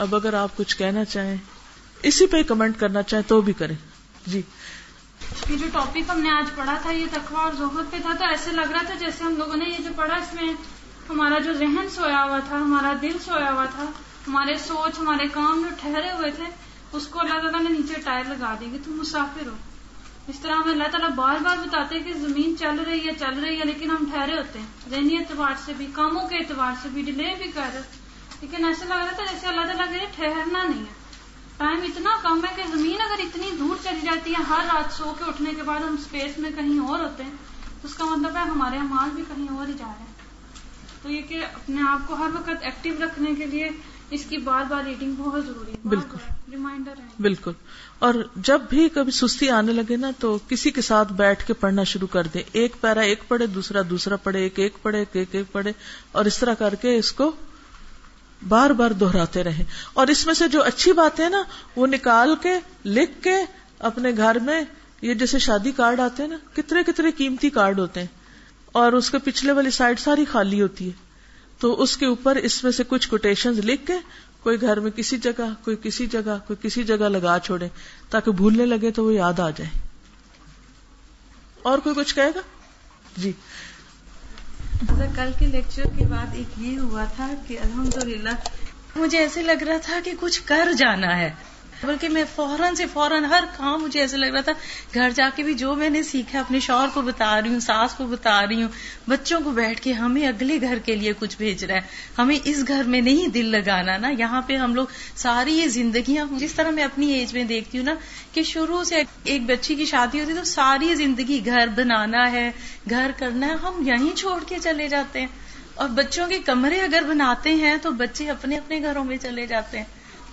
اب اگر آپ کچھ کہنا چاہیں، اسی پہ کمنٹ کرنا چاہیں تو بھی کریں۔ جی۔ یہ جو ٹاپک ہم نے آج پڑھا تھا، یہ تقوا اور زہد پہ تھا، تو ایسے لگ رہا تھا جیسے ہم لوگوں نے یہ جو پڑھا، اس میں ہمارا جو ذہن سویا ہوا تھا، ہمارا دل سویا ہوا تھا، ہمارے سوچ، ہمارے کام جو ٹھہرے ہوئے تھے، اس کو اللہ تعالیٰ نے نیچے ٹائر لگا دی کہ تم مسافر ہو۔ اس طرح ہمیں اللہ تعالیٰ بار بار بتاتے ہیں کہ زمین چل رہی ہے، چل رہی ہے، لیکن ہم ٹھہرے ہوتے ہیں۔ ذہنی اعتبار سے بھی، کاموں کے اعتبار سے بھی، ڈیلے بھی کر رہے لیکن ایسا لگ رہا تھا جیسے اللہ تعالیٰ کہ ٹھہرنا نہیں ہے۔ ٹائم اتنا کم ہے کہ زمین اگر اتنی دور چلی جاتی ہے ہر رات سو کے اٹھنے کے بعد ہم اسپیس میں کہیں اور ہوتے ہیں تو اس کا مطلب ہے ہمارے امال بھی کہیں اور ہی جا رہے ہیں۔ تو یہ کہ اپنے آپ کو ہر وقت ایکٹیو رکھنے کے لیے اس کی بار بار ریڈنگ بہت ضروری ہے۔ بالکل۔ ریمائنڈر ہے بالکل۔ اور جب بھی کبھی سستی آنے لگے نا تو کسی کے ساتھ بیٹھ کے پڑھنا شروع کر دیں۔ ایک پیرا ایک پڑھے دوسرا دوسرا پڑھے ایک ایک پڑھے ایک ایک پڑھے اور اس طرح کر کے اس کو بار بار دہراتے رہے۔ اور اس میں سے جو اچھی بات ہے نا، وہ نکال کے، لکھ کے اپنے گھر میں یہ جیسے شادی کارڈ آتے ہیں نا، کتنے کتنے قیمتی کارڈ ہوتے ہیں۔ اور اس کے پچھلے والی سائڈ ساری خالی ہوتی ہے۔ تو اس کے اوپر اس میں سے کچھ کوٹیشن لکھ کے کوئی گھر میں کسی جگہ، کوئی کسی جگہ، کوئی کسی جگہ لگا چھوڑے، تاکہ بھولنے لگے تو وہ یاد آ جائے۔ اور کوئی کچھ کہے گا؟ جی۔ کل کے لیکچر کے بعد ایک یہ ہوا تھا کہ الحمدللہ، مجھے ایسے لگ رہا تھا کہ کچھ کر جانا ہے۔ بلکہ میں فوراً سے فوراً ہر کام مجھے ایسے لگ رہا تھا، گھر جا کے بھی جو میں نے سیکھا، اپنے شوہر کو بتا رہی ہوں، ساس کو بتا رہی ہوں، بچوں کو بیٹھ کے ہمیں اگلے گھر کے لیے کچھ بھیج رہا ہے۔ ہمیں اس گھر میں نہیں دل لگانا نا۔ یہاں پہ ہم لوگ ساری یہ زندگیاں، جس طرح میں اپنی ایج میں دیکھتی ہوں نا، کہ شروع سے ایک بچی کی شادی ہوتی تو ساری زندگی گھر بنانا ہے، گھر کرنا ہے، ہم یہیں چھوڑ کے چلے جاتے ہیں۔ اور بچوں کے کمرے اگر بناتے ہیں تو بچے اپنے اپنے گھروں میں چلے جاتے ہیں۔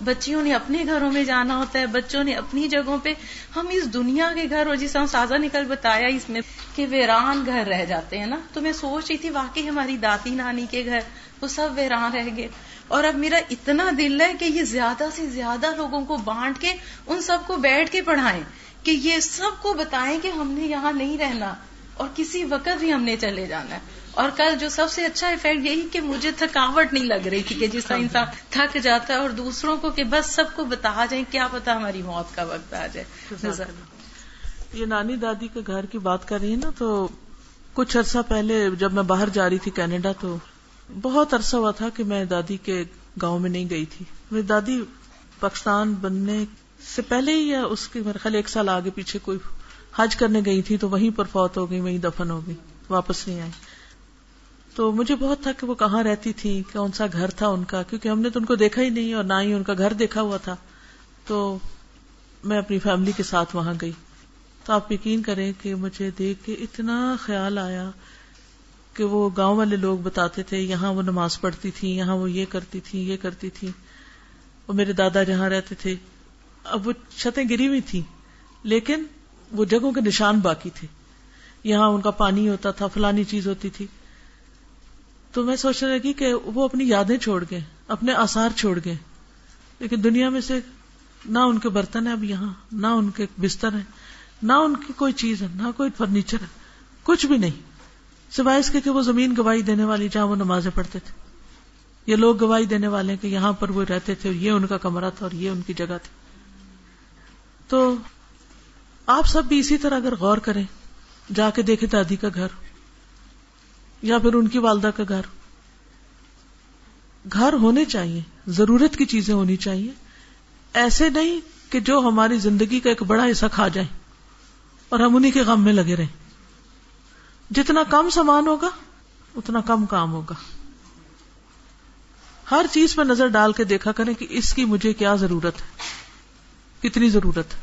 بچیوں نے اپنے گھروں میں جانا ہوتا ہے، بچوں نے اپنی جگہوں پہ، ہم اس دنیا کے گھر اور جسے ہم سازا نکل بتایا اس میں کہ ویران گھر رہ جاتے ہیں نا، تو میں سوچ رہی تھی واقعی ہماری داتی نانی کے گھر وہ سب ویران رہ گئے۔ اور اب میرا اتنا دل ہے کہ یہ زیادہ سے زیادہ لوگوں کو بانٹ کے، ان سب کو بیٹھ کے پڑھائیں کہ یہ سب کو بتائیں کہ ہم نے یہاں نہیں رہنا اور کسی وقت بھی ہم نے چلے جانا ہے۔ اور کل جو سب سے اچھا افیکٹ یہی کہ مجھے تھکاوٹ نہیں لگ رہی تھی کہ جس طرح انسان تھک جاتا ہے اور دوسروں کو کہ بس سب کو بتا جائیں کیا پتا ہماری موت کا وقت آ جائے۔ یہ نانی دادی کے گھر کی بات کر رہی ہے نا تو کچھ عرصہ پہلے جب میں باہر جا رہی تھی کینیڈا تو بہت عرصہ ہوا تھا کہ میں دادی کے گاؤں میں نہیں گئی تھی۔ میری دادی پاکستان بننے سے پہلے ہی یا اس کے میرے خیال ایک سال آگے پیچھے کوئی حج کرنے گئی تھی تو وہیں پر فوت ہو گئی وہیں دفن ہو گئی واپس نہیں آئی۔ تو مجھے بہت تھا کہ وہ کہاں رہتی تھی کون سا گھر تھا ان کا، کیونکہ ہم نے تو ان کو دیکھا ہی نہیں اور نہ ہی ان کا گھر دیکھا ہوا تھا۔ تو میں اپنی فیملی کے ساتھ وہاں گئی۔ تو آپ یقین کریں کہ مجھے دیکھ کے اتنا خیال آیا کہ وہ گاؤں والے لوگ بتاتے تھے، یہاں وہ نماز پڑھتی تھی یہاں وہ یہ کرتی تھی یہ کرتی تھی وہ میرے دادا جہاں رہتے تھے۔ اب وہ چھتیں گری ہوئی تھی لیکن وہ جگہوں کے نشان باقی تھے۔ یہاں ان کا پانی ہوتا تھا، فلانی چیز ہوتی تھی۔ تو میں سوچنے لگی کہ وہ اپنی یادیں چھوڑ گئے، اپنے آسار چھوڑ گئے۔ لیکن دنیا میں سے نہ ان کے برتن ہیں اب یہاں، نہ ان کے بستر ہیں، نہ ان کی کوئی چیز ہے، نہ کوئی فرنیچر ہے، کچھ بھی نہیں۔ سوائے اس کے کہ وہ زمین گواہی دینے والی جہاں وہ نمازیں پڑھتے تھے۔ یہ لوگ گواہی دینے والے ہیں کہ یہاں پر وہ رہتے تھے، یہ ان کا کمرہ تھا اور یہ ان کی جگہ تھی۔ تو آپ سب بھی اسی طرح اگر غور کریں، جا کے دیکھے دادی کا گھر۔ یا پھر ان کی والدہ کا گھر؟ گھر ہونے چاہیے، ضرورت کی چیزیں ہونی چاہیے۔ ایسے نہیں کہ جو ہماری زندگی کا ایک بڑا حصہ کھا جائیں اور ہم انہیں کے غم میں لگے رہیں۔ جتنا کم سامان ہوگا، اتنا کم کام ہوگا۔ ہر چیز پہ نظر ڈال کے دیکھا کریں کہ اس کی مجھے کیا ضرورت ہے، کتنی ضرورت ہے۔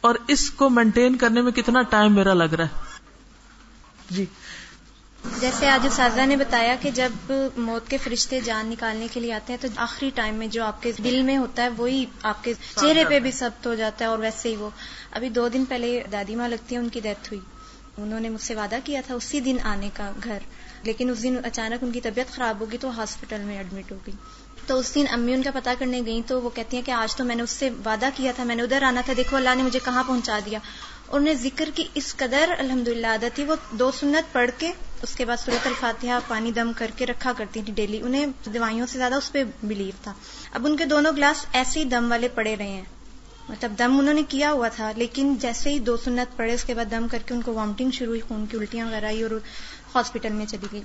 اور اس کو مینٹین کرنے میں کتنا ٹائم میرا لگ رہا ہے۔ جی۔ جیسے آج اساتذہ نے بتایا کہ جب موت کے فرشتے جان نکالنے کے لیے آتے ہیں تو آخری ٹائم میں جو آپ کے دل میں ہوتا ہے وہی آپ کے چہرے پہ بھی سب ہو جاتا ہے اور ویسے ہی وہ۔ ابھی دو دن پہلے دادی ماں لگتی ہے ان کی ڈیتھ ہوئی۔ انہوں نے مجھ سے وعدہ کیا تھا اسی دن آنے کا گھر۔ لیکن اس دن اچانک ان کی طبیعت خراب ہوگی تو ہاسپٹل میں ایڈمٹ ہو گئی تو اس دن امی ان کا پتا کرنے گئی تو وہ کہتی ہیں کہ آج تو میں نے اس سے وعدہ کیا تھا میں نے ادھر آنا تھا دیکھو اللہ نے مجھے کہاں پہنچا دیا۔ اور انہیں ذکر کی اس قدر الحمد للہ عادت تھی، وہ دو سنت پڑھ کے اس کے بعد صورت الفاتحہ پانی دم کر کے رکھا کرتی تھی ڈیلی، انہیں دوائیوں سے زیادہ اس پہ بلیو تھا۔ اب ان کے دونوں گلاس ایسے ہی دم والے پڑے رہے ہیں۔ مطلب دم انہوں نے کیا ہوا تھا، لیکن جیسے ہی دو سنت پڑے اس کے بعد دم کر کے ان کو وامٹنگ شروع ہوئی، خون کی الٹیاں وغیرہ آئی اور ہاسپٹل میں چلی گئی۔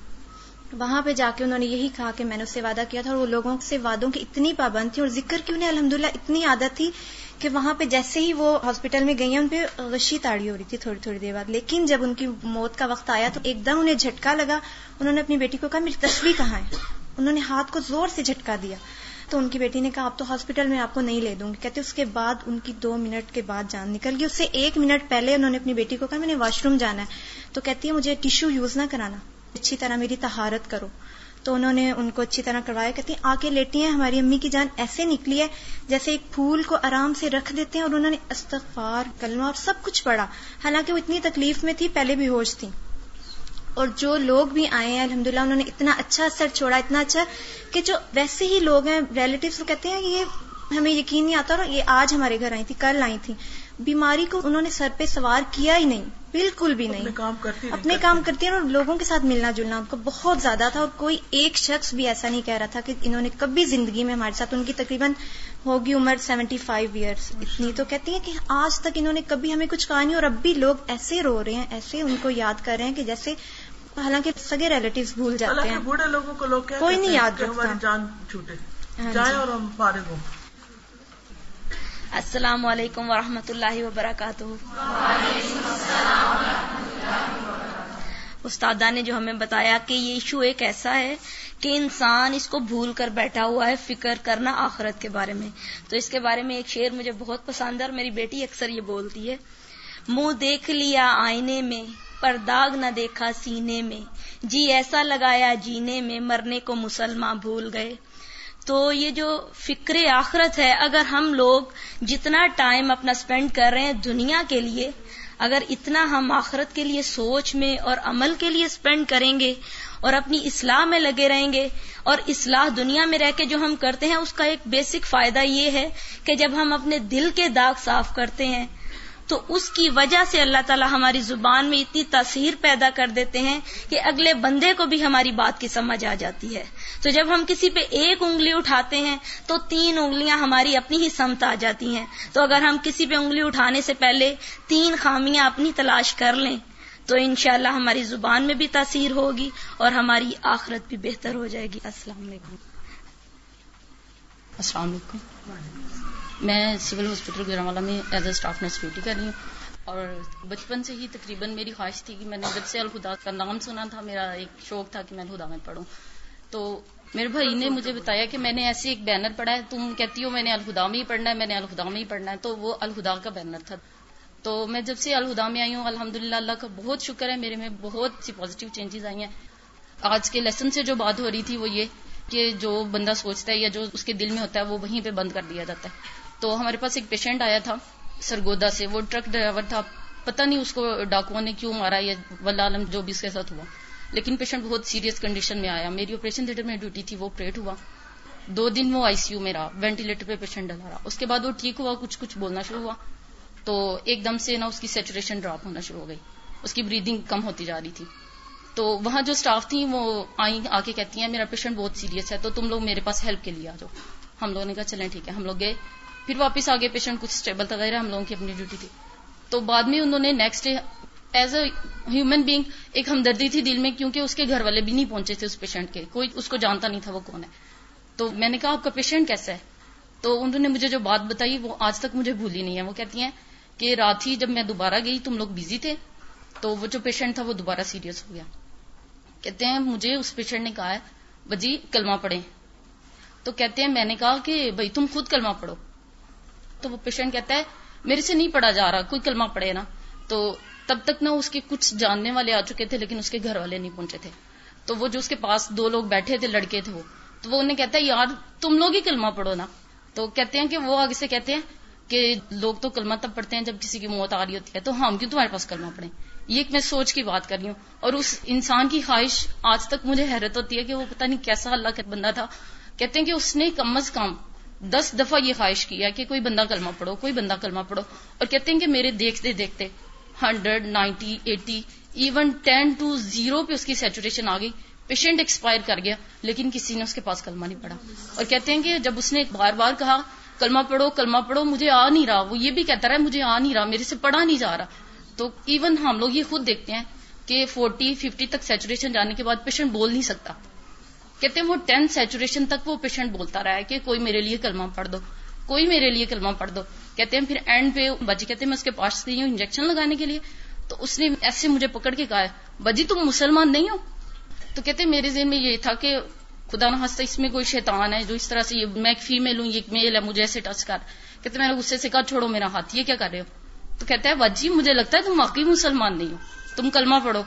وہاں پہ جا کے انہوں نے یہی کہا کہ میں نے اس سے وعدہ کیا تھا اور وہ لوگوں سے وعدوں کی اتنی پابند تھی اور ذکر کی انہیں الحمد اتنی عادت تھی کہ وہاں پہ جیسے ہی وہ ہاسپٹل میں گئی ہیں، ان پہ غشی تاڑی ہو رہی تھی تھوڑی تھوڑی دیر بعد۔ لیکن جب ان کی موت کا وقت آیا تو ایک دم انہیں جھٹکا لگا۔ انہوں نے اپنی بیٹی کو کہا، میری تصویر کہاں ہے؟ انہوں نے ہاتھ کو زور سے جھٹکا دیا۔ تو ان کی بیٹی نے کہا آپ تو ہاسپٹل میں آپ کو نہیں لے دوں گی۔ کہتے اس کے بعد ان کی دو منٹ کے بعد جان نکل گئی۔ اس سے ایک منٹ پہلے انہوں نے اپنی بیٹی کو کہا، میں نے واش روم جانا ہے۔ تو کہتی ہے، مجھے ٹیشو یوز نہ کرانا۔ اچھی طرح میری تہارت کرو۔ تو انہوں نے ان کو اچھی طرح کروایا، کہتی ہیں آ کے لیٹی ہیں، ہماری امی کی جان ایسے نکلی ہے جیسے ایک پھول کو آرام سے رکھ دیتے ہیں۔ اور انہوں نے استغفار، کلمہ اور سب کچھ پڑھا۔ حالانکہ وہ اتنی تکلیف میں تھی، پہلے بھی ہوش تھی۔ اور جو لوگ بھی آئے ہیں، الحمدللہ، انہوں نے اتنا اچھا اثر چھوڑا، اتنا اچھا کہ جو ویسے ہی لوگ ہیں ریلیٹیوز وہ کہتے ہیں، یہ ہمیں یقین نہیں آتا اور یہ آج ہمارے گھر آئی تھی کل آئی تھی۔ بیماری کو انہوں نے سر پہ سوار کیا ہی نہیں بالکل بھی نہیں۔ کام کرتی اپنے کام کرتی ہیں اور لوگوں کے ساتھ ملنا جلنا ان کو بہت زیادہ تھا اور کوئی ایک شخص بھی ایسا نہیں کہہ رہا تھا کہ انہوں نے کبھی زندگی میں ہمارے ساتھ ان کی تقریباً ہوگی عمر سیونٹی فائیو ایئرس اتنی تو کہتی ہیں کہ آج تک انہوں نے کبھی ہمیں کچھ کہا نہیں اور اب بھی لوگ ایسے رو رہے ہیں ایسے ان کو یاد کر رہے ہیں کہ جیسے حالانکہ سگے ریلیٹیو بھول جاتے ہیں۔ بوڑھے لوگوں کو لوگ کوئی نہیں یاد ہماری جان چھوٹے۔ ہاں جائیں جی۔ اور ہم فارغ ہوں۔ السلام علیکم ورحمۃ اللہ وبرکاتہ۔ استادہ نے جو ہمیں بتایا کہ یہ ایشو ایک ایسا ہے کہ انسان اس کو بھول کر بیٹھا ہوا ہے فکر کرنا آخرت کے بارے میں۔ تو اس کے بارے میں ایک شعر مجھے بہت پسند ہے اور میری بیٹی اکثر یہ بولتی ہے۔ منہ دیکھ لیا آئینے میں، پر داغ نہ دیکھا سینے میں۔ جی ایسا لگایا جینے میں، مرنے کو مسلمان بھول گئے۔ تو یہ جو فکر آخرت ہے، اگر ہم لوگ جتنا ٹائم اپنا اسپینڈ کر رہے ہیں دنیا کے لیے، اگر اتنا ہم آخرت کے لیے سوچ میں اور عمل کے لیے اسپینڈ کریں گے اور اپنی اصلاح میں لگے رہیں گے اور اصلاح دنیا میں رہ کے جو ہم کرتے ہیں، اس کا ایک بیسک فائدہ یہ ہے کہ جب ہم اپنے دل کے داغ صاف کرتے ہیں تو اس کی وجہ سے اللہ تعالیٰ ہماری زبان میں اتنی تاثیر پیدا کر دیتے ہیں کہ اگلے بندے کو بھی ہماری بات کی سمجھ آ جاتی ہے۔ تو جب ہم کسی پہ ایک انگلی اٹھاتے ہیں تو تین انگلیاں ہماری اپنی ہی سمت آ جاتی ہیں۔ تو اگر ہم کسی پہ انگلی اٹھانے سے پہلے تین خامیاں اپنی تلاش کر لیں، تو انشاءاللہ ہماری زبان میں بھی تاثیر ہوگی اور ہماری آخرت بھی بہتر ہو جائے گی۔ السلام علیکم۔ السلام علیکم۔ میں سول ہاسپٹل گراموالا میں as a staff nurse duty کر رہی ہوں۔ اور بچپن سے ہی تقریباً میری خواہش تھی کہ میں نے جب سے الخدا کا نام سنا تھا، میرا ایک شوق تھا کہ میں الخدا میں پڑھوں۔ تو میرے بھائی نے مجھے بتایا کہ میں نے ایسے ایک بینر پڑھا ہے، تم کہتی ہو میں نے الخدا میں ہی پڑھنا ہے، میں نے الخدا میں ہی پڑھنا ہے، تو وہ الخدا کا بینر تھا۔ تو میں جب سے الخدا میں آئی ہوں الحمد اللہ کا بہت شکر ہے، میرے میں بہت سی پازیٹیو چینجز آئی ہیں۔ آج کے لیسن سے جو بات ہو رہی تھی وہ یہ کہ جو بندہ سوچتا ہے یا جو اس کے دل میں ہوتا ہے، وہ وہیں پہ بند کر دیا جاتا ہے۔ تو ہمارے پاس ایک پیشنٹ آیا تھا، سرگودا سے، وہ ٹرک ڈرائیور تھا۔ پتہ نہیں اس کو ڈاکو نے کیوں مارا یا ولہ عالم جو بھی اس کے ساتھ ہوا۔ لیکن پیشنٹ بہت سیریس کنڈیشن میں آیا۔ میری آپریشن تھیٹر میں ڈیوٹی تھی، وہ پریٹ ہوا۔ دو دن وہ آئی سی یو میں رہا، وینٹیلیٹر پہ پیشنٹ ڈلا رہا۔ اس کے بعد وہ ٹھیک ہوا، کچھ کچھ بولنا شروع ہوا۔ تو ایک دم سے نا اس کی سیچوریشن ڈراپ ہونا شروع ہو گئی۔ اس کی بریدنگ کم ہوتی جا رہی تھی۔ تو وہاں جو اسٹاف تھی وہ آئی آ کے کہتی ہیں، میرا پیشنٹ بہت سیریس ہے، تو تم لوگ میرے پاس ہیلپ کے لیے آ جاؤ۔ ہم لوگوں نے کہا، چلیں ٹھیک ہے۔ ہم لوگ گئے۔ پھر واپس آگے پیشنٹ کچھ اسٹیبل تھا، غیر ہم لوگوں کی اپنی ڈیوٹی تھی۔ تو بعد میں انہوں نے next day as a human being ایک ہمدردی تھی دل میں، کیونکہ اس کے گھر والے بھی نہیں پہنچے تھے اس پیشنٹ کے۔ کوئی اس کو جانتا نہیں تھا وہ کون ہے۔ تو میں نے کہا، آپ کا پیشنٹ کیسا ہے؟ تو انہوں نے مجھے جو بات بتائی، وہ آج تک مجھے بھولی نہیں ہے۔ وہ کہتی ہیں کہ رات ہی جب میں دوبارہ گئی، تم لوگ بزی تھے۔ تو وہ جو پیشنٹ تھا وہ دوبارہ سیریس ہو گیا۔ کہتے ہیں، مجھے اس پیشنٹ نے کہا ہے، بجی، کلمہ پڑھیں۔ تو کہتے ہیں، میں نے کہا کہ بھائی، تم خود کلمہ پڑھو۔ تو وہ پیشنٹ کہتا ہے، میرے سے نہیں پڑھا جا رہا، کوئی کلمہ پڑھے نا. تو تب تک نہ اس کے کچھ جاننے والے آ چکے تھے لیکن اس کے گھر والے نہیں پہنچے تھے۔ تو وہ جو اس کے پاس دو لوگ بیٹھے تھے، لڑکے تھے وہ، تو وہ انہیں کہتا ہے، یار، تم لوگ ہی کلمہ پڑھو نا. تو کہتے ہیں کہ وہ آگے سے کہتے ہیں کہ لوگ تو کلمہ تب پڑھتے ہیں جب کسی کی موت آ رہی ہوتی ہے۔ تو ہم کیوں تمہارے پاس کلمہ پڑھیں؟ یہ ایک میں سوچ کی بات کر رہی ہوں۔ اور اس انسان کی خواہش آج تک مجھے حیرت ہوتی ہے کہ وہ پتہ نہیں کیسا اللہ کا بندہ تھا۔ کہتے ہیں کہ اس نے کم از کم دس دفعہ یہ خواہش کیا کہ کوئی بندہ کلمہ پڑھو، کوئی بندہ کلمہ پڑھو، اور کہتے ہیں کہ میرے دیکھتے دیکھتے hundred, ninety, eighty, even ten two zero پہ اس کی سیچوریشن آ گئی، پیشنٹ ایکسپائر کر گیا، لیکن کسی نے اس کے پاس کلمہ نہیں پڑا اور کہتے ہیں کہ جب اس نے بار بار کہا، کلمہ پڑھو کلمہ پڑھو، مجھے آ نہیں رہا، وہ یہ بھی کہتا رہا، مجھے آ نہیں رہا، میرے سے پڑھا نہیں جا رہا۔ تو ایون ہم لوگ یہ خود دیکھتے ہیں کہ فورٹی، ففٹی تک سیچوریشن جانے کے بعد پیشنٹ بول نہیں سکتا۔ کہتے ہیں وہ ٹین سیچوریشن تک وہ پیشنٹ بولتا رہا ہے کہ کوئی میرے لیے کلمہ پڑھ دو، کوئی میرے لیے کلمہ پڑھ دو۔ کہتے ہیں پھر اینڈ پہ بجی کہتے ہیں میں اس کے پاس گئی ہوں انجیکشن لگانے کے لیے۔ تو اس نے ایسے مجھے پکڑ کے کہا بجی تم مسلمان نہیں ہو؟ تو کہتے میرے ذہن میں یہ تھا کہ خدا نہ ہنستا اس میں کوئی شیطان ہے جو اس طرح سے یہ میں ایک فیمل ہوں، یہ میل ہے، مجھے ایسے ٹچ کر۔ کہتے میں نے غصے سے کہا، چھوڑو میرا ہاتھ، یہ کیا کر رہے ہو؟ تو کہتا ہے بجی، مجھے لگتا ہے تم واقعی مسلمان نہیں ہو، تم کلمہ پڑھو۔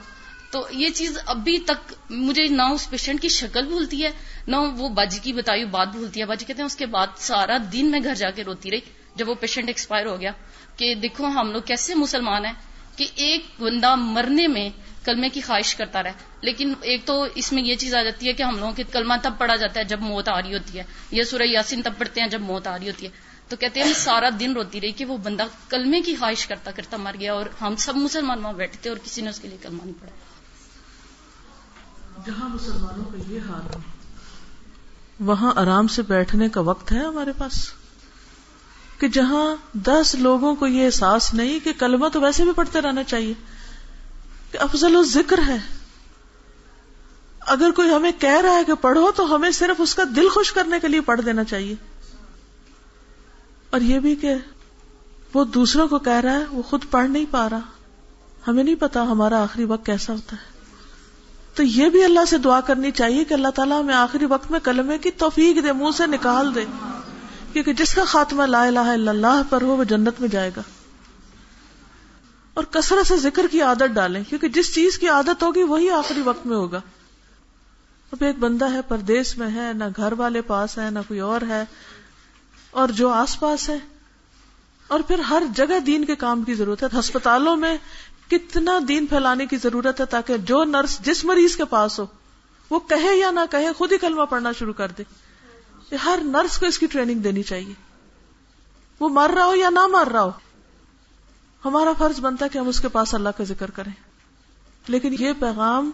تو یہ چیز ابھی تک مجھے نہ اس پیشنٹ کی شکل بھولتی ہے، نہ وہ باجی کی بتائی بات بھولتی ہے۔ باجی کہتے ہیں اس کے بعد سارا دن میں گھر جا کے روتی رہی۔ جب وہ پیشنٹ ایکسپائر ہو گیا کہ دیکھو ہم لوگ کیسے مسلمان ہیں کہ ایک بندہ مرنے میں کلمے کی خواہش کرتا رہے۔ لیکن ایک تو اس میں یہ چیز آ جاتی ہے کہ ہم لوگوں کے کلمہ تب پڑا جاتا ہے جب موت آ رہی ہوتی ہے۔ یہ سورہ یاسین تب پڑھتے ہیں جب موت آ رہی ہوتی ہے۔ تو کہتے ہیں سارا دن روتی رہی کہ وہ بندہ کلمے کی خواہش کرتا کرتا مر گیا اور ہم سب مسلمان وہاں بیٹھے تھے اور کسی نے اس کے لیے کلمہ نہیں پڑھا۔ جہاں مسلمانوں کا یہ حال ہو۔ وہاں آرام سے بیٹھنے کا وقت ہے ہمارے پاس۔ کہ جہاں دس لوگوں کو یہ احساس نہیں کہ کلمہ تو ویسے بھی پڑھتے رہنا چاہیے۔ کہ افضل و ذکر ہے۔ اگر کوئی ہمیں کہہ رہا ہے کہ پڑھو تو ہمیں صرف اس کا دل خوش کرنے کے لیے پڑھ دینا چاہیے۔ اور یہ بھی کہ وہ دوسروں کو کہہ رہا ہے، وہ خود پڑھ نہیں پا رہا۔ ہمیں نہیں پتا ہمارا آخری وقت کیسا ہوتا ہے۔ تو یہ بھی اللہ سے دعا کرنی چاہیے کہ اللہ تعالیٰ ہمیں آخری وقت میں کلمے کی توفیق دے، منہ سے نکال دے۔ کیونکہ جس کا خاتمہ لا الہ الا اللہ پر ہو، وہ جنت میں جائے گا۔ اور کثرت سے ذکر کی عادت ڈالیں، کیونکہ جس چیز کی عادت ہوگی، وہی آخری وقت میں ہوگا۔ اب ایک بندہ ہے، پردیس میں ہے، نہ گھر والے پاس ہے، نہ کوئی اور ہے، اور جو آس پاس ہے اور پھر ہر جگہ دین کے کام کی ضرورت ہے۔ ہسپتالوں میں کتنا دین پھیلانے کی ضرورت ہے تاکہ جو نرس جس مریض کے پاس ہو، وہ کہے یا نہ کہے خود ہی کلمہ پڑھنا شروع کر دے۔ ہر نرس کو اس کی ٹریننگ دینی چاہیے۔ وہ مر رہا ہو یا نہ مر رہا ہو، ہمارا فرض بنتا ہے کہ ہم اس کے پاس اللہ کا ذکر کریں۔ لیکن یہ پیغام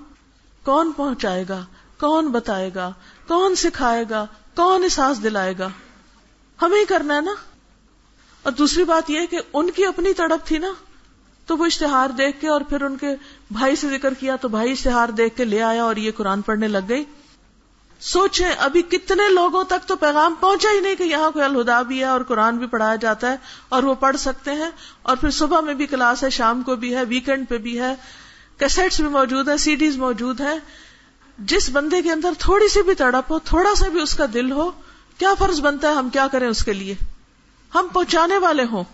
کون پہنچائے گا؟ کون بتائے گا؟ کون سکھائے گا؟ کون احساس دلائے گا؟ ہمیں ہی کرنا ہے نا۔ اور دوسری بات یہ کہ ان کی اپنی تڑپ تھی نا، تو وہ اشتہار دیکھ کے اور پھر ان کے بھائی سے ذکر کیا تو بھائی اشتہار دیکھ کے لے آیا اور یہ قرآن پڑھنے لگ گئی۔ سوچیں، ابھی کتنے لوگوں تک تو پیغام پہنچا ہی نہیں کہ یہاں کوئی الہدا بھی ہے اور قرآن بھی پڑھایا جاتا ہے اور وہ پڑھ سکتے ہیں۔ اور پھر صبح میں بھی کلاس ہے، شام کو بھی ہے، ویکینڈ پہ بھی ہے۔ کیسٹس بھی موجود ہے سی ڈیز موجود ہے جس بندے کے اندر تھوڑی سی بھی تڑپ ہو، تھوڑا سا بھی اس کا دل ہو، کیا فرض بنتا ہے، ہم کیا کریں اس کے لیے؟ ہم پہنچانے والے ہوں۔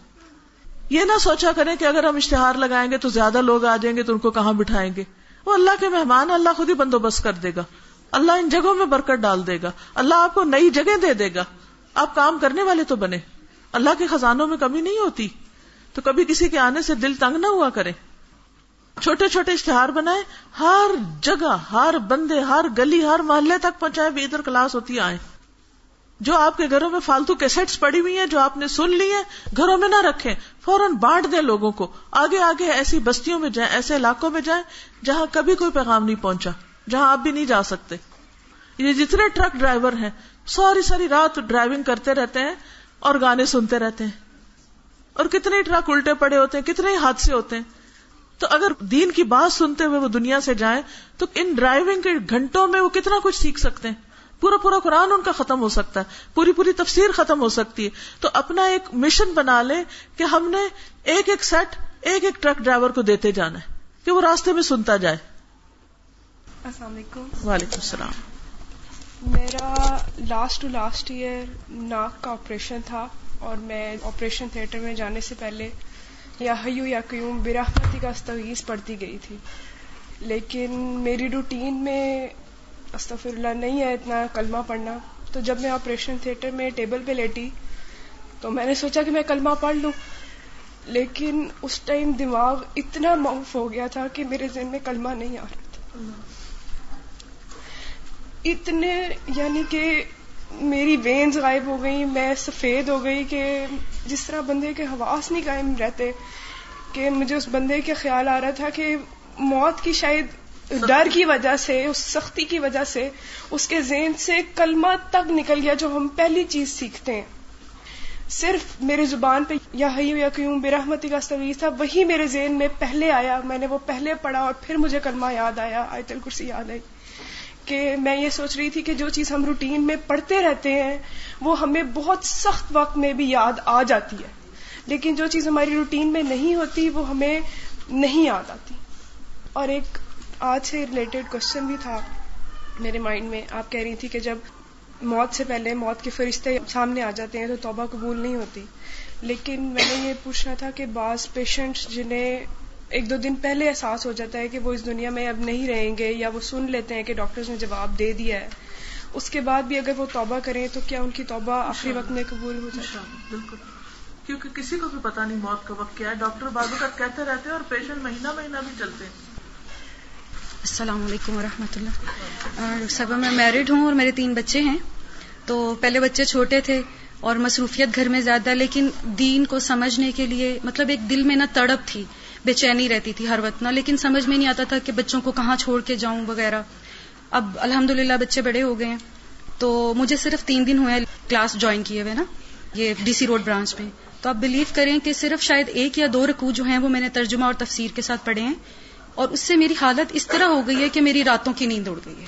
یہ نہ سوچا کریں کہ اگر ہم اشتہار لگائیں گے تو زیادہ لوگ آ جائیں گے تو ان کو کہاں بٹھائیں گے؟ وہ اللہ کے مہمان، اللہ خود ہی بندوبست کر دے گا۔ اللہ ان جگہوں میں برکت ڈال دے گا۔ اللہ آپ کو نئی جگہ دے دے گا۔ آپ کام کرنے والے تو بنے۔ اللہ کے خزانوں میں کمی نہیں ہوتی۔ تو کبھی کسی کے آنے سے دل تنگ نہ ہوا کرے۔ چھوٹے چھوٹے اشتہار بنائے ہر جگہ، ہر بندے، ہر گلی، ہر محلے تک پہنچائے بھی ادھر کلاس ہوتی آئے جو آپ کے گھروں میں فالتو کیسٹس پڑی ہوئی ہیں، جو آپ نے سن لی ہیں، گھروں میں نہ رکھیں، فوراً بانٹ دیں لوگوں کو۔ آگے آگے ایسی بستیوں میں جائیں، ایسے علاقوں میں جائیں جہاں کبھی کوئی پیغام نہیں پہنچا، جہاں آپ بھی نہیں جا سکتے۔ یہ جتنے ٹرک ڈرائیور ہیں، ساری ساری رات ڈرائیونگ کرتے رہتے ہیں اور گانے سنتے رہتے ہیں۔ اور کتنے ٹرک الٹے پڑے ہوتے ہیں، کتنے حادثے ہوتے ہیں۔ تو اگر دین کی بات سنتے ہوئے وہ دنیا سے جائیں، تو ان ڈرائیونگ کے گھنٹوں میں وہ کتنا کچھ سیکھ سکتے ہیں۔ پورا پورا قرآن ان کا ختم ہو سکتا ہے پوری پوری تفسیر ختم ہو سکتی ہے۔ تو اپنا ایک مشن بنا لے کہ ہم نے ایک ایک سیٹ ایک ایک ٹرک ڈرائیور کو دیتے جانا ہے کہ وہ راستے میں سنتا جائے۔ السلام علیکم۔ وعلیکم السلام۔ میرا لاسٹ ٹو لاسٹ ایئر ناک کا آپریشن تھا اور میں آپریشن تھیٹر میں جانے سے پہلے یا حیو یا قیوم براہمتی کا استویز پڑتی گئی تھی۔ لیکن میری روٹین میں استفر اللہ نہیں ہے اتنا کلمہ پڑھنا۔ تو جب میں آپریشن تھیٹر میں ٹیبل پہ لیٹی، تو میں نے سوچا کہ میں کلمہ پڑھ لوں۔ لیکن اس ٹائم دماغ اتنا معاف ہو گیا تھا کہ میرے ذہن میں کلمہ نہیں آ رہا تھا۔ اتنے یعنی کہ میری وینز غائب ہو گئی میں سفید ہو گئی کہ جس طرح بندے کے حواس نہیں قائم رہتے، کہ مجھے اس بندے کا خیال آ رہا تھا کہ موت کی شاید ڈر کی وجہ سے، اس سختی کی وجہ سے اس کے ذہن سے کلمہ تک نکل گیا جو ہم پہلی چیز سیکھتے ہیں۔ صرف میرے زبان پہ یا حیو یا کیوں بے رحمتی کا استویز تھا، وہی میرے ذہن میں پہلے آیا، میں نے وہ پہلے پڑھا اور پھر مجھے کلمہ یاد آیا، آیت الکرسی یاد آئی کہ میں یہ سوچ رہی تھی کہ جو چیز ہم روٹین میں پڑھتے رہتے ہیں، وہ ہمیں بہت سخت وقت میں بھی یاد آ جاتی ہے۔ لیکن جو چیز ہماری روٹین میں نہیں ہوتی، وہ ہمیں نہیں یاد آتی۔ اور ایک آج سے ریلیٹڈ کوشچن بھی تھا میرے مائنڈ میں۔ آپ کہہ رہی تھی کہ جب موت سے پہلے موت کے فرشتے سامنے آ جاتے ہیں تو توبہ قبول نہیں ہوتی۔ لیکن میں نے یہ پوچھنا تھا کہ بعض پیشنٹ جنہیں ایک دو دن پہلے احساس ہو جاتا ہے کہ وہ اس دنیا میں اب نہیں رہیں گے یا وہ سن لیتے ہیں کہ ڈاکٹرز نے جواب دے دیا ہے۔ اس کے بعد بھی اگر وہ توبہ کریں تو کیا ان کی توبہ آخری وقت میں قبول ہو جائے بالکل۔ کیونکہ کسی کو بھی پتا نہیں موت کا وقت کیا ہے۔ ڈاکٹر بازو کا کہتے رہتے ہیں اور پیشنٹ مہینہ مہینہ بھی چلتے ہیں۔ السلام علیکم ورحمۃ اللہ۔ سب میں میرڈ ہوں اور میرے تین بچے ہیں۔ تو پہلے بچے چھوٹے تھے اور مصروفیت گھر میں زیادہ، لیکن دین کو سمجھنے کے لیے مطلب ایک دل میں نہ تڑپ تھی، بے چینی رہتی تھی ہر وقت نہ۔ لیکن سمجھ میں نہیں آتا تھا کہ بچوں کو کہاں چھوڑ کے جاؤں وغیرہ۔ اب الحمد بچے بڑے ہو گئے ہیں۔ تو مجھے صرف تین دن ہوئے کلاس جوائن کیے ہوئے نا، یہ ڈی سی روڈ برانچ میں۔ تو آپ بلیو کریں کہ صرف شاید ایک یا دو رکو جو ہیں، وہ میں نے ترجمہ اور تفسیر کے ساتھ پڑھے ہیں۔ اور اس سے میری حالت اس طرح ہو گئی ہے کہ میری راتوں کی نیند اڑ گئی ہے۔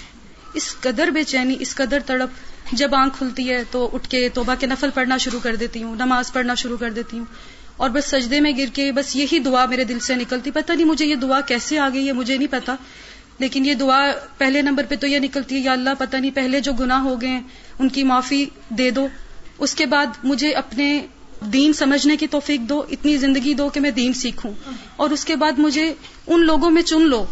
اس قدر بے چینی، اس قدر تڑپ، جب آنکھ کھلتی ہے تو اٹھ کے توبہ کے نفل پڑھنا شروع کر دیتی ہوں، نماز پڑھنا شروع کر دیتی ہوں۔ اور بس سجدے میں گر کے بس یہی دعا میرے دل سے نکلتی۔ پتہ نہیں مجھے یہ دعا کیسے آ گئی ہے، مجھے نہیں پتا لیکن یہ دعا پہلے نمبر پہ تو یہ نکلتی ہے، یا اللہ پتہ نہیں پہلے جو گناہ ہو گئے ہیں، ان کی معافی دے دو۔ اس کے بعد مجھے اپنے دین سمجھنے کی توفیق دو، اتنی زندگی دو کہ میں دین سیکھوں۔ اور اس کے بعد مجھے ان لوگوں میں چن لو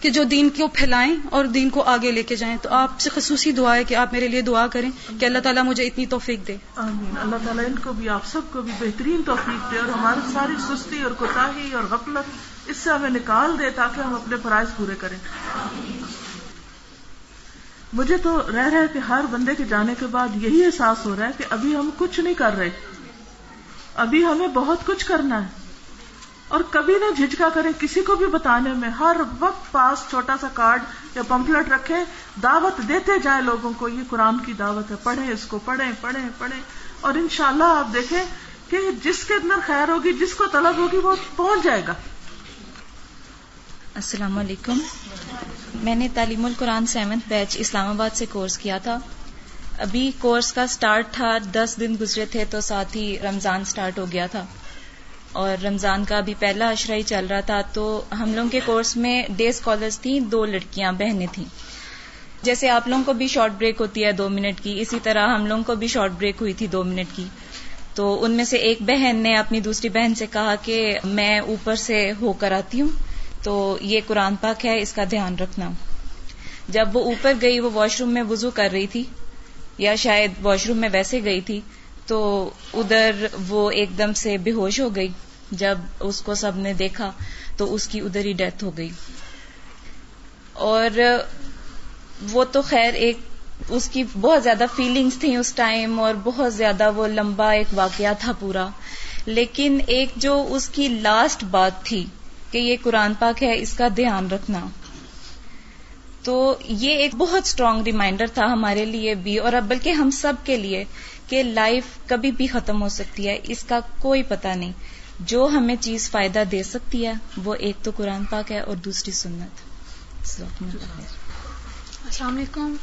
کہ جو دین کو پھیلائیں اور دین کو آگے لے کے جائیں۔ تو آپ سے خصوصی دعا ہے کہ آپ میرے لیے دعا کریں کہ اللہ تعالیٰ مجھے اتنی توفیق دے۔ آمین۔ اللہ تعالیٰ ان کو بھی، آپ سب کو بھی بہترین توفیق دے اور ہماری ساری سستی اور کوتاہی اور غفلت اس سے ہمیں نکال دے تاکہ ہم اپنے فرائض پورے کریں۔ مجھے تو رہ رہے کہ ہر بندے کے جانے کے بعد یہی احساس ہو رہا ہے کہ ابھی ہم کچھ نہیں کر رہے۔ ابھی ہمیں بہت کچھ کرنا ہے۔ اور کبھی نہ جھجکا کریں، کسی کو بھی بتانے میں ہر وقت پاس چھوٹا سا کارڈ یا پمپلٹ رکھے دعوت دیتے جائیں لوگوں کو، یہ قرآن کی دعوت ہے۔ پڑھیں اس کو، پڑھیں پڑھیں پڑھیں۔ اور انشاءاللہ اللہ آپ دیکھیں کہ جس کے اندر خیر ہوگی، جس کو طلب ہوگی، وہ پہنچ جائے گا۔ السلام علیکم۔ میں نے تعلیم القرآن سیونتھ بیچ اسلام آباد سے کورس کیا تھا۔ ابھی کورس کا سٹارٹ تھا، دس دن گزرے تھے تو ساتھ ہی رمضان سٹارٹ ہو گیا تھا۔ اور رمضان کا ابھی پہلا اشرا ہی چل رہا تھا، تو ہم لوگوں کے کورس میں ڈے اسکالرس تھیں، دو لڑکیاں، بہنیں تھیں۔ جیسے آپ لوگوں کو بھی شارٹ بریک ہوتی ہے دو منٹ کی، اسی طرح ہم لوگوں کو بھی شارٹ بریک ہوئی تھی دو منٹ کی۔ تو ان میں سے ایک بہن نے اپنی دوسری بہن سے کہا کہ میں اوپر سے ہو کر آتی ہوں، تو یہ قرآن پاک ہے، اس کا دھیان رکھنا۔ جب وہ اوپر گئی، وہ واش روم میں وضو کر رہی تھی۔ یا شاید واش روم میں ویسے گئی تھی، تو ادھر وہ ایک دم سے بے ہوش ہو گئی۔ جب اس کو سب نے دیکھا، تو اس کی ادھر ہی ڈیتھ ہو گئی۔ اور وہ تو خیر ایک اس کی بہت زیادہ فیلنگز تھیں اس ٹائم اور بہت زیادہ وہ لمبا ایک واقعہ تھا پورا۔ لیکن ایک جو اس کی لاسٹ بات تھی کہ یہ قرآن پاک ہے، اس کا دھیان رکھنا۔ تو یہ ایک بہت اسٹرانگ ریمائنڈر تھا ہمارے لیے بھی اور اب بلکہ ہم سب کے لیے کہ لائف کبھی بھی ختم ہو سکتی ہے، اس کا کوئی پتہ نہیں۔ جو ہمیں چیز فائدہ دے سکتی ہے، وہ ایک تو قرآن پاک ہے اور دوسری سنت۔ السلام علیکم۔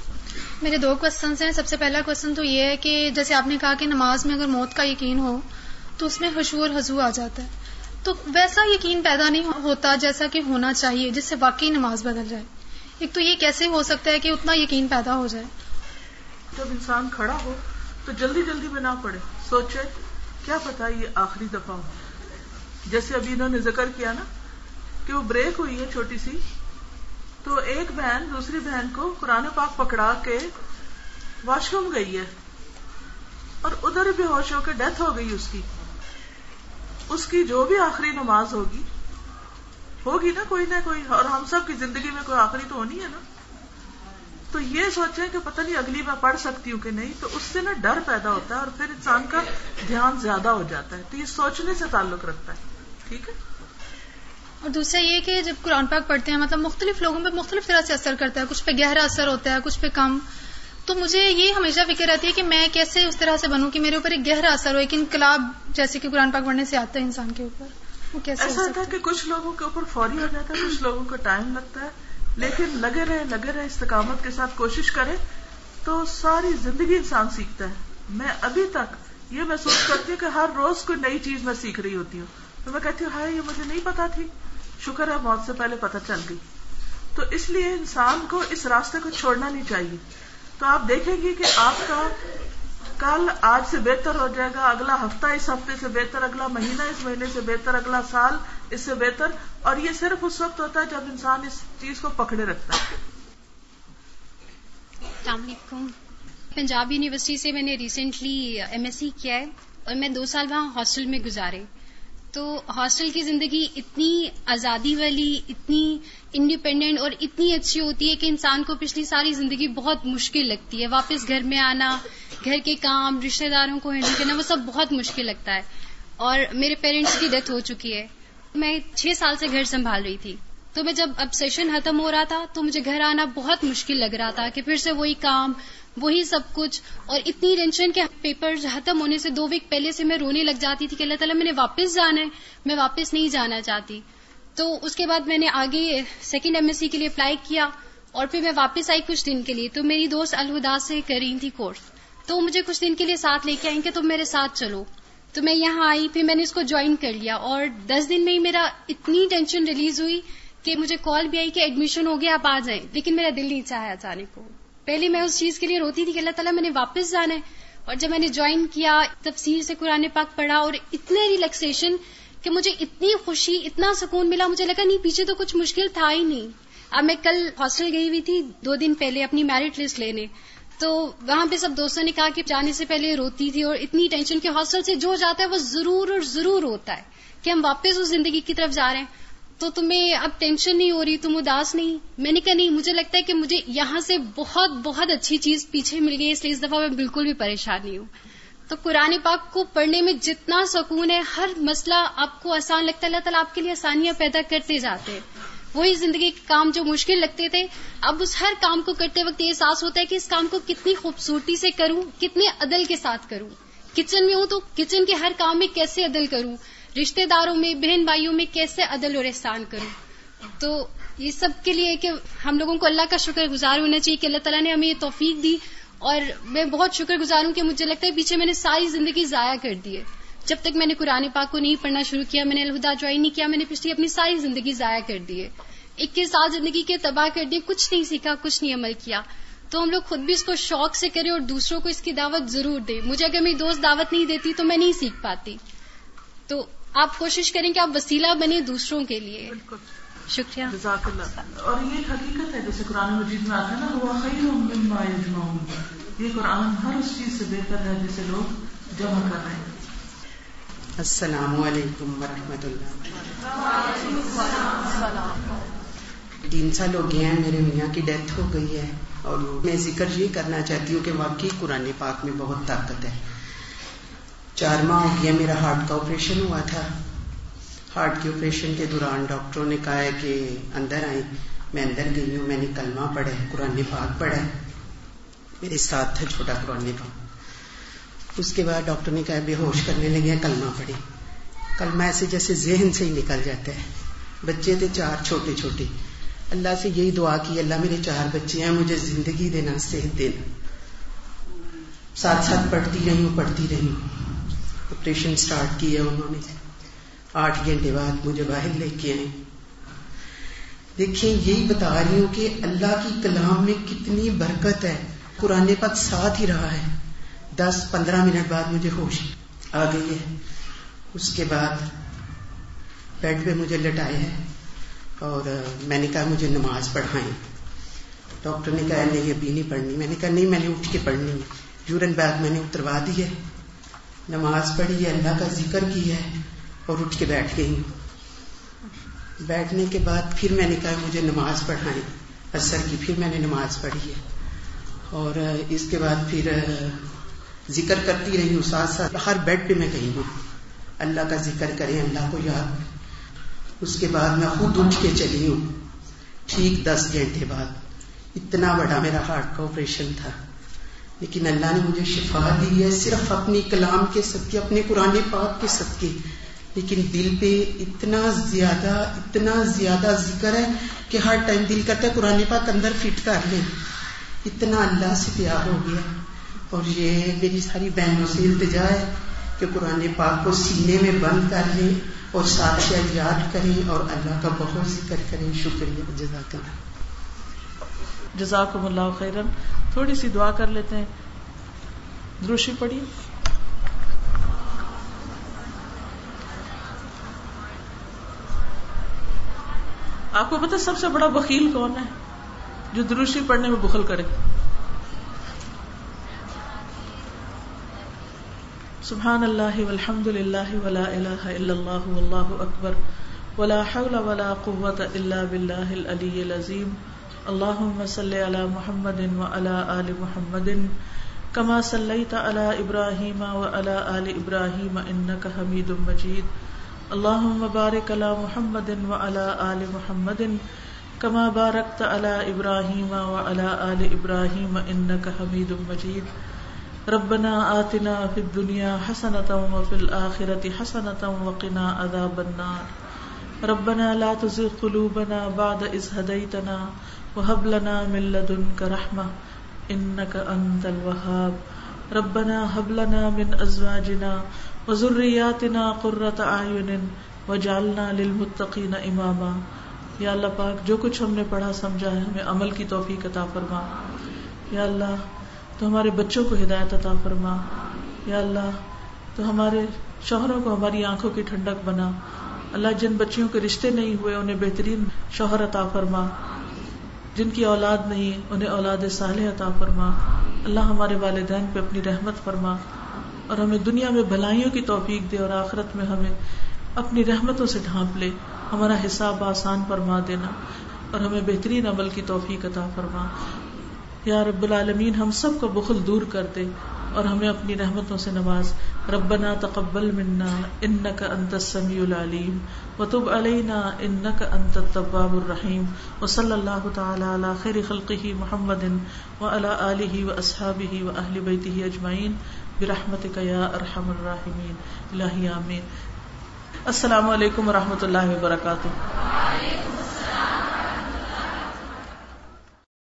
میرے دو کوشچنس ہیں۔ سب سے پہلا کوشچن تو یہ ہے کہ جیسے آپ نے کہا کہ نماز میں اگر موت کا یقین ہو، تو اس میں حشور حضو آ جاتا ہے۔ تو ویسا یقین پیدا نہیں ہوتا جیسا کہ ہونا چاہیے، جس سے واقعی نماز بدل جائے۔ ایک تو یہ کیسے ہو سکتا ہے کہ اتنا یقین پیدا ہو جائے؟ جب انسان کھڑا ہو تو جلدی جلدی میں نہ پڑے۔ سوچے، کیا پتا یہ آخری دفعہ ہو۔ جیسے ابھی انہوں نے ذکر کیا نا کہ وہ بریک ہوئی ہے چھوٹی سی، تو ایک بہن دوسری بہن کو قرآن پاک پکڑا کے واش روم گئی ہے اور ادھر بھی ہوش ہو کے ڈیتھ ہو گئی اس کی۔ اس کی جو بھی آخری نماز ہوگی ہوگی نا کوئی نہ کوئی، اور ہم سب کی زندگی میں کوئی آخری تو ہونی ہے نا۔ تو یہ سوچیں کہ پتہ نہیں اگلی میں پڑھ سکتی ہوں کہ نہیں، تو اس سے نا ڈر پیدا ہوتا ہے اور پھر انسان کا دھیان زیادہ ہو جاتا ہے۔ تو یہ سوچنے سے تعلق رکھتا ہے، ٹھیک ہے؟ اور دوسرا یہ کہ جب قرآن پاک پڑھتے ہیں مطلب مختلف لوگوں پہ مختلف طرح سے اثر کرتا ہے، کچھ پہ گہرا اثر ہوتا ہے، کچھ پہ کم۔ تو مجھے یہ ہمیشہ فکر رہتی ہے کہ میں کیسے اس طرح سے بنوں کہ میرے اوپر ایک گہرا اثر ہو، ایک انقلاب، جیسے کہ قرآن پاک پڑھنے سے آتا ہے انسان کے اوپر۔ ایسا ہوتا ہے؟ کہ کچھ لوگوں کے اوپر فوری ہو جاتا ہے کچھ لوگوں کو ٹائم لگتا ہے لیکن لگے رہے لگے رہے استقامت کے ساتھ کوشش کرے تو ساری زندگی انسان سیکھتا ہے۔ میں ابھی تک یہ محسوس کرتی ہوں کہ ہر روز کوئی نئی چیز میں سیکھ رہی ہوتی ہوں۔ تو میں کہتی ہوں ہائے یہ مجھے نہیں پتا تھی۔ شکر ہے موت سے پہلے پتہ چل گئی۔ تو اس لیے انسان کو اس راستے کو چھوڑنا نہیں چاہیے۔ تو آپ دیکھیں گے کہ آپ کا کل آج سے بہتر ہو جائے گا، اگلا ہفتہ اس ہفتے سے بہتر، اگلا مہینہ اس مہینے سے بہتر، اگلا سال اس سے بہتر۔ اور یہ صرف اس وقت ہوتا ہے جب انسان اس چیز کو پکڑے رکھتا ہے۔ السلام علیکم۔ پنجاب یونیورسٹی سے میں نے ریسنٹلی ایم ایس سی کیا ہے اور میں دو سال وہاں ہاسٹل میں گزارے۔ تو ہاسٹل کی زندگی اتنی آزادی والی، اتنی انڈیپینڈنٹ اور اتنی اچھی ہوتی ہے کہ انسان کو پچھلی ساری زندگی بہت مشکل لگتی ہے۔ واپس گھر میں آنا، گھر کے کام رشتے داروں کو ہینڈل کرنا، وہ سب بہت مشکل لگتا ہے۔ اور میرے پیرنٹس کی ڈیتھ ہو چکی ہے۔ میں چھ سال سے گھر سنبھال رہی تھی۔ تو میں جب اب سیشن ختم ہو رہا تھا تو مجھے گھر آنا بہت مشکل لگ رہا تھا کہ پھر سے وہی کام وہی سب کچھ۔ اور اتنی ٹینشن کہ پیپر ختم ہونے سے دو ویک پہلے سے میں رونے لگ جاتی تھی کہ اللہ تعالیٰ میں نے واپس جانا ہے، میں واپس نہیں جانا چاہتی۔ تو اس کے بعد میں نے آگے سیکنڈ ایم ایس سی کے لیے اپلائی کیا اور پھر میں واپس آئی کچھ دن کے لیے۔ تو میری دوست الہدا سے کر رہی تھی کورس تو مجھے کچھ دن کے لیے ساتھ لے کے آئیں کہ تم میرے ساتھ چلو۔ تو میں یہاں آئی، پھر میں نے اس کو جوائن کر لیا۔ اور دس دن میں ہی میرا اتنی ٹینشن ریلیز ہوئی کہ مجھے کال بھی آئی کہ ایڈمیشن ہو گیا، آپ آ جائیں۔ لیکن میرا دل نہیں چاہا جانے کو۔ پہلے میں اس چیز کے لیے روتی تھی کہ اللہ تعالیٰ میں نے واپس جانا ہے اور جب میں نے جوائن کیا، تفسیر سے قرآن پاک پڑھا اور اتنے ریلیکسیشن کہ مجھے اتنی خوشی، اتنا سکون ملا، مجھے لگا نہیں، پیچھے تو کچھ مشکل تھا ہی نہیں۔ اب میں کل ہاسٹل گئی ہوئی تھی، دو دن پہلے اپنی میرٹ لسٹ لینے۔ تو وہاں پہ سب دوستوں نے کہا کہ جانے سے پہلے روتی تھی اور اتنی ٹینشن کہ ہاسٹل سے جو جاتا ہے وہ ضرور اور ضرور ہوتا ہے کہ ہم واپس اس زندگی کی طرف جا رہے ہیں۔ تو تمہیں اب ٹینشن نہیں ہو رہی، تم اداس نہیں۔ میں نے کہا نہیں، مجھے لگتا ہے کہ مجھے یہاں سے بہت بہت اچھی چیز پیچھے مل گئی اس لیے اس دفعہ میں بالکل بھی پریشان نہیں ہوں۔ تو قرآن پاک کو پڑھنے میں جتنا سکون ہے، ہر مسئلہ آپ کو آسان لگتا ہے، اللہ تعالیٰ آپ کے لیے آسانیاں پیدا کرتے جاتے ہیں۔ وہی زندگی کے کام جو مشکل لگتے تھے، اب اس ہر کام کو کرتے وقت یہ احساس ہوتا ہے کہ اس کام کو کتنی خوبصورتی سے کروں، کتنے عدل کے ساتھ کروں۔ کچن میں ہوں تو کچن کے ہر کام میں کیسے عدل کروں؟ رشتے داروں میں، بہن بھائیوں میں کیسے عدل اور احسان کروں؟ تو یہ سب کے لیے کہ ہم لوگوں کو اللہ کا شکر گزار ہونا چاہیے کہ اللہ تعالیٰ نے ہمیں یہ توفیق دی اور میں بہت شکر گزار ہوں کہ مجھے لگتا ہے پیچھے میں نے ساری زندگی ضائع کر دی ہے۔ جب تک میں نے قرآن پاک کو نہیں پڑھنا شروع کیا، میں نے الہدا جوائن نہیں کیا، میں نے پچھلی اپنی ساری زندگی ضائع کر دی ہے۔ اکیس سال زندگی کے تباہ کر دیے، کچھ نہیں سیکھا، کچھ نہیں عمل کیا۔ تو ہم لوگ خود بھی اس کو شوق سے کریں اور دوسروں کو اس کی دعوت ضرور دیں۔ مجھے اگر میری دوست دعوت نہیں دیتی تو میں نہیں سیکھ پاتی۔ تو آپ کوشش کریں کہ آپ وسیلہ بنے دوسروں کے لیے۔ شکریہ۔ جزاک اللہ اور یہ حقیقت ہے جیسے قرآن مجید میں آتا ہے نا وہ مما یجمعون. یہ قرآن ہر اس چیز سے بہتر ہے جسے لوگ جمع کر رہے ہیں۔ السلام علیکم ورحمۃ اللہ تین سال ہو گئے ہیں میرے میاں کی ڈیتھ ہو گئی ہے اور میں ذکر یہ کرنا چاہتی ہوں کہ واقعی قرآن پاک میں بہت طاقت ہے۔ چار ماہ ہو گیا میرا ہارٹ کا آپریشن ہوا تھا۔ ہارٹ کے آپریشن کے دوران ڈاکٹروں نے کہا ہے کہ اندر آئیں۔ میں اندر گئی ہوں، میں نے کلمہ پڑھا ہے، قرآن پاک پڑھا ہے۔ میرے ساتھ تھا چھوٹا قرآن پاک۔ اس کے بعد ڈاکٹر نے کہا بے ہوش کرنے لگے کلمہ پڑھی کلمہ ایسے جیسے ذہن سے ہی نکل جاتا ہے۔ بچے تھے چار، چھوٹے چھوٹے۔ اللہ سے یہی دعا کی، اللہ میرے چار بچے ہیں، مجھے زندگی دینا، صحت دینا۔ ساتھ ساتھ پڑھتی رہی ہوں، پڑھتی رہی ہوں۔ آپریشن اسٹارٹ کیا انہوں نے۔ آٹھ گھنٹے بعد مجھے باہر لے کے آئے۔ دیکھیں، یہی بتا رہی ہوں کہ اللہ کی کلام میں کتنی برکت ہے۔ قرآن پاک ساتھ ہی رہا ہے۔ دس، پندرہ منٹ بعد مجھے ہوش آ گئی ہے۔ اس کے بعد بیڈ پہ مجھے لٹائے ہے اور میں نے کہا مجھے نماز پڑھائیں۔ ڈاکٹر نے کہا، نہیں، ابھی نہیں پڑھنی۔ میں نے کہا، نہیں، میں نے اٹھ کے پڑھنی۔ یورن بیگ میں نے اتروا دی ہے۔ نماز پڑھی ہے، اللہ کا ذکر کی ہے اور اٹھ کے بیٹھ گئی۔ ہوں بیٹھنے کے بعد پھر میں نے کہا مجھے نماز پڑھائیں اثر کی پھر میں نے نماز پڑھی ہے۔ اور اس کے بعد پھر ذکر کرتی رہی ہوں، ساتھ ساتھ ہر بیڈ پہ میں کہیں ہوں۔ اللہ کا ذکر کریں اللہ کو یاد۔ اس کے بعد میں خود اٹھ کے چلی ہوں۔ ٹھیک دس گھنٹے بعد۔ اتنا بڑا میرا ہارٹ کا آپریشن تھا۔ لیکن اللہ نے مجھے شفا دی ہے صرف اپنی کلام کے صدقے، اپنے قرآن پاک کے صدقے۔ لیکن دل پہ اتنا زیادہ اتنا زیادہ ذکر ہے کہ ہر ٹائم دل کرتا ہے قرآن پاک اندر فٹ کر لیں اتنا اللہ سے پیار ہو گیا۔ اور یہ میری ساری بہنوں سے التجا ہے کہ قرآن پاک کو سینے میں بند کر لیں اور ساتھ یاد کریں اور اللہ کا بہت ذکر کریں۔ شکریہ، جزاک اللہ۔ جزاکم اللہ خیرن۔ تھوڑی سی دعا کر لیتے ہیں۔ دروشی پڑھی آپ کو پتا سب سے بڑا بکیل کون ہے جو دروشی پڑھنے میں بخل کرے؟ سبحان اللہ والحمد للہ ولا الہ الا اللہ واللہ اکبر۔ ولا حول ولا قوة الا باللہ العلی العظیم۔ اللہم صلی علی محمد وعلى آل محمد کما صلیت علی ابراہیم وعلى آل ابراہیم انکا حمید مجید اللهم بارك على محمد وعلى آل محمد كما باركت على إبراهيم وعلى آل إبراهيم إنك حميد مجيد ربنا آتنا في الدنيا حسنة وفي الآخرة حسنة وقنا عذاب النار ربنا لا تزغ قلوبنا بعد إذ هديتنا وهب لنا من لدنك رحمة إنك أنت الوهاب. ربنا هب لنا من أزواجنا وزریاتنا قرۃ اعین وجعلنا للمتقین اماما یا اللہ پاک، جو کچھ ہم نے پڑھا، سمجھا ہے، ہمیں عمل کی توفیق عطا فرما۔ یا اللہ، تو ہمارے بچوں کو ہدایت عطا فرما۔ یا اللہ، تو ہمارے شوہروں کو ہماری آنکھوں کی ٹھنڈک بنا۔ اللہ، جن بچیوں کے رشتے نہیں ہوئے، انہیں بہترین شوہر عطا فرما۔ جن کی اولاد نہیں، انہیں اولاد صالح عطا فرما۔ اللہ ہمارے والدین پہ اپنی رحمت فرما اور ہمیں دنیا میں بھلائیوں کی توفیق دے اور آخرت میں ہمیں اپنی رحمتوں سے ڈھانپ لے، ہمارا حساب آسان فرما دینا اور ہمیں بہترین عمل کی توفیق عطا فرما۔ یا رب العالمین، ہم سب کو بخل دور کر دے۔ اور ہمیں اپنی رحمتوں سے نواز۔ ربنا تقبل منا انك انت السميع العليم وتب علينا انك انت التواب الرحيم وصلى الله تعالى على خير خلقه محمد وعلى اله واصحابه واهل بيته اجمعين برحمتک یا ارحم الراحمین۔ الہی آمین۔ السلام علیکم و رحمۃ اللہ وبرکاتہ۔ وعلیکم السلام۔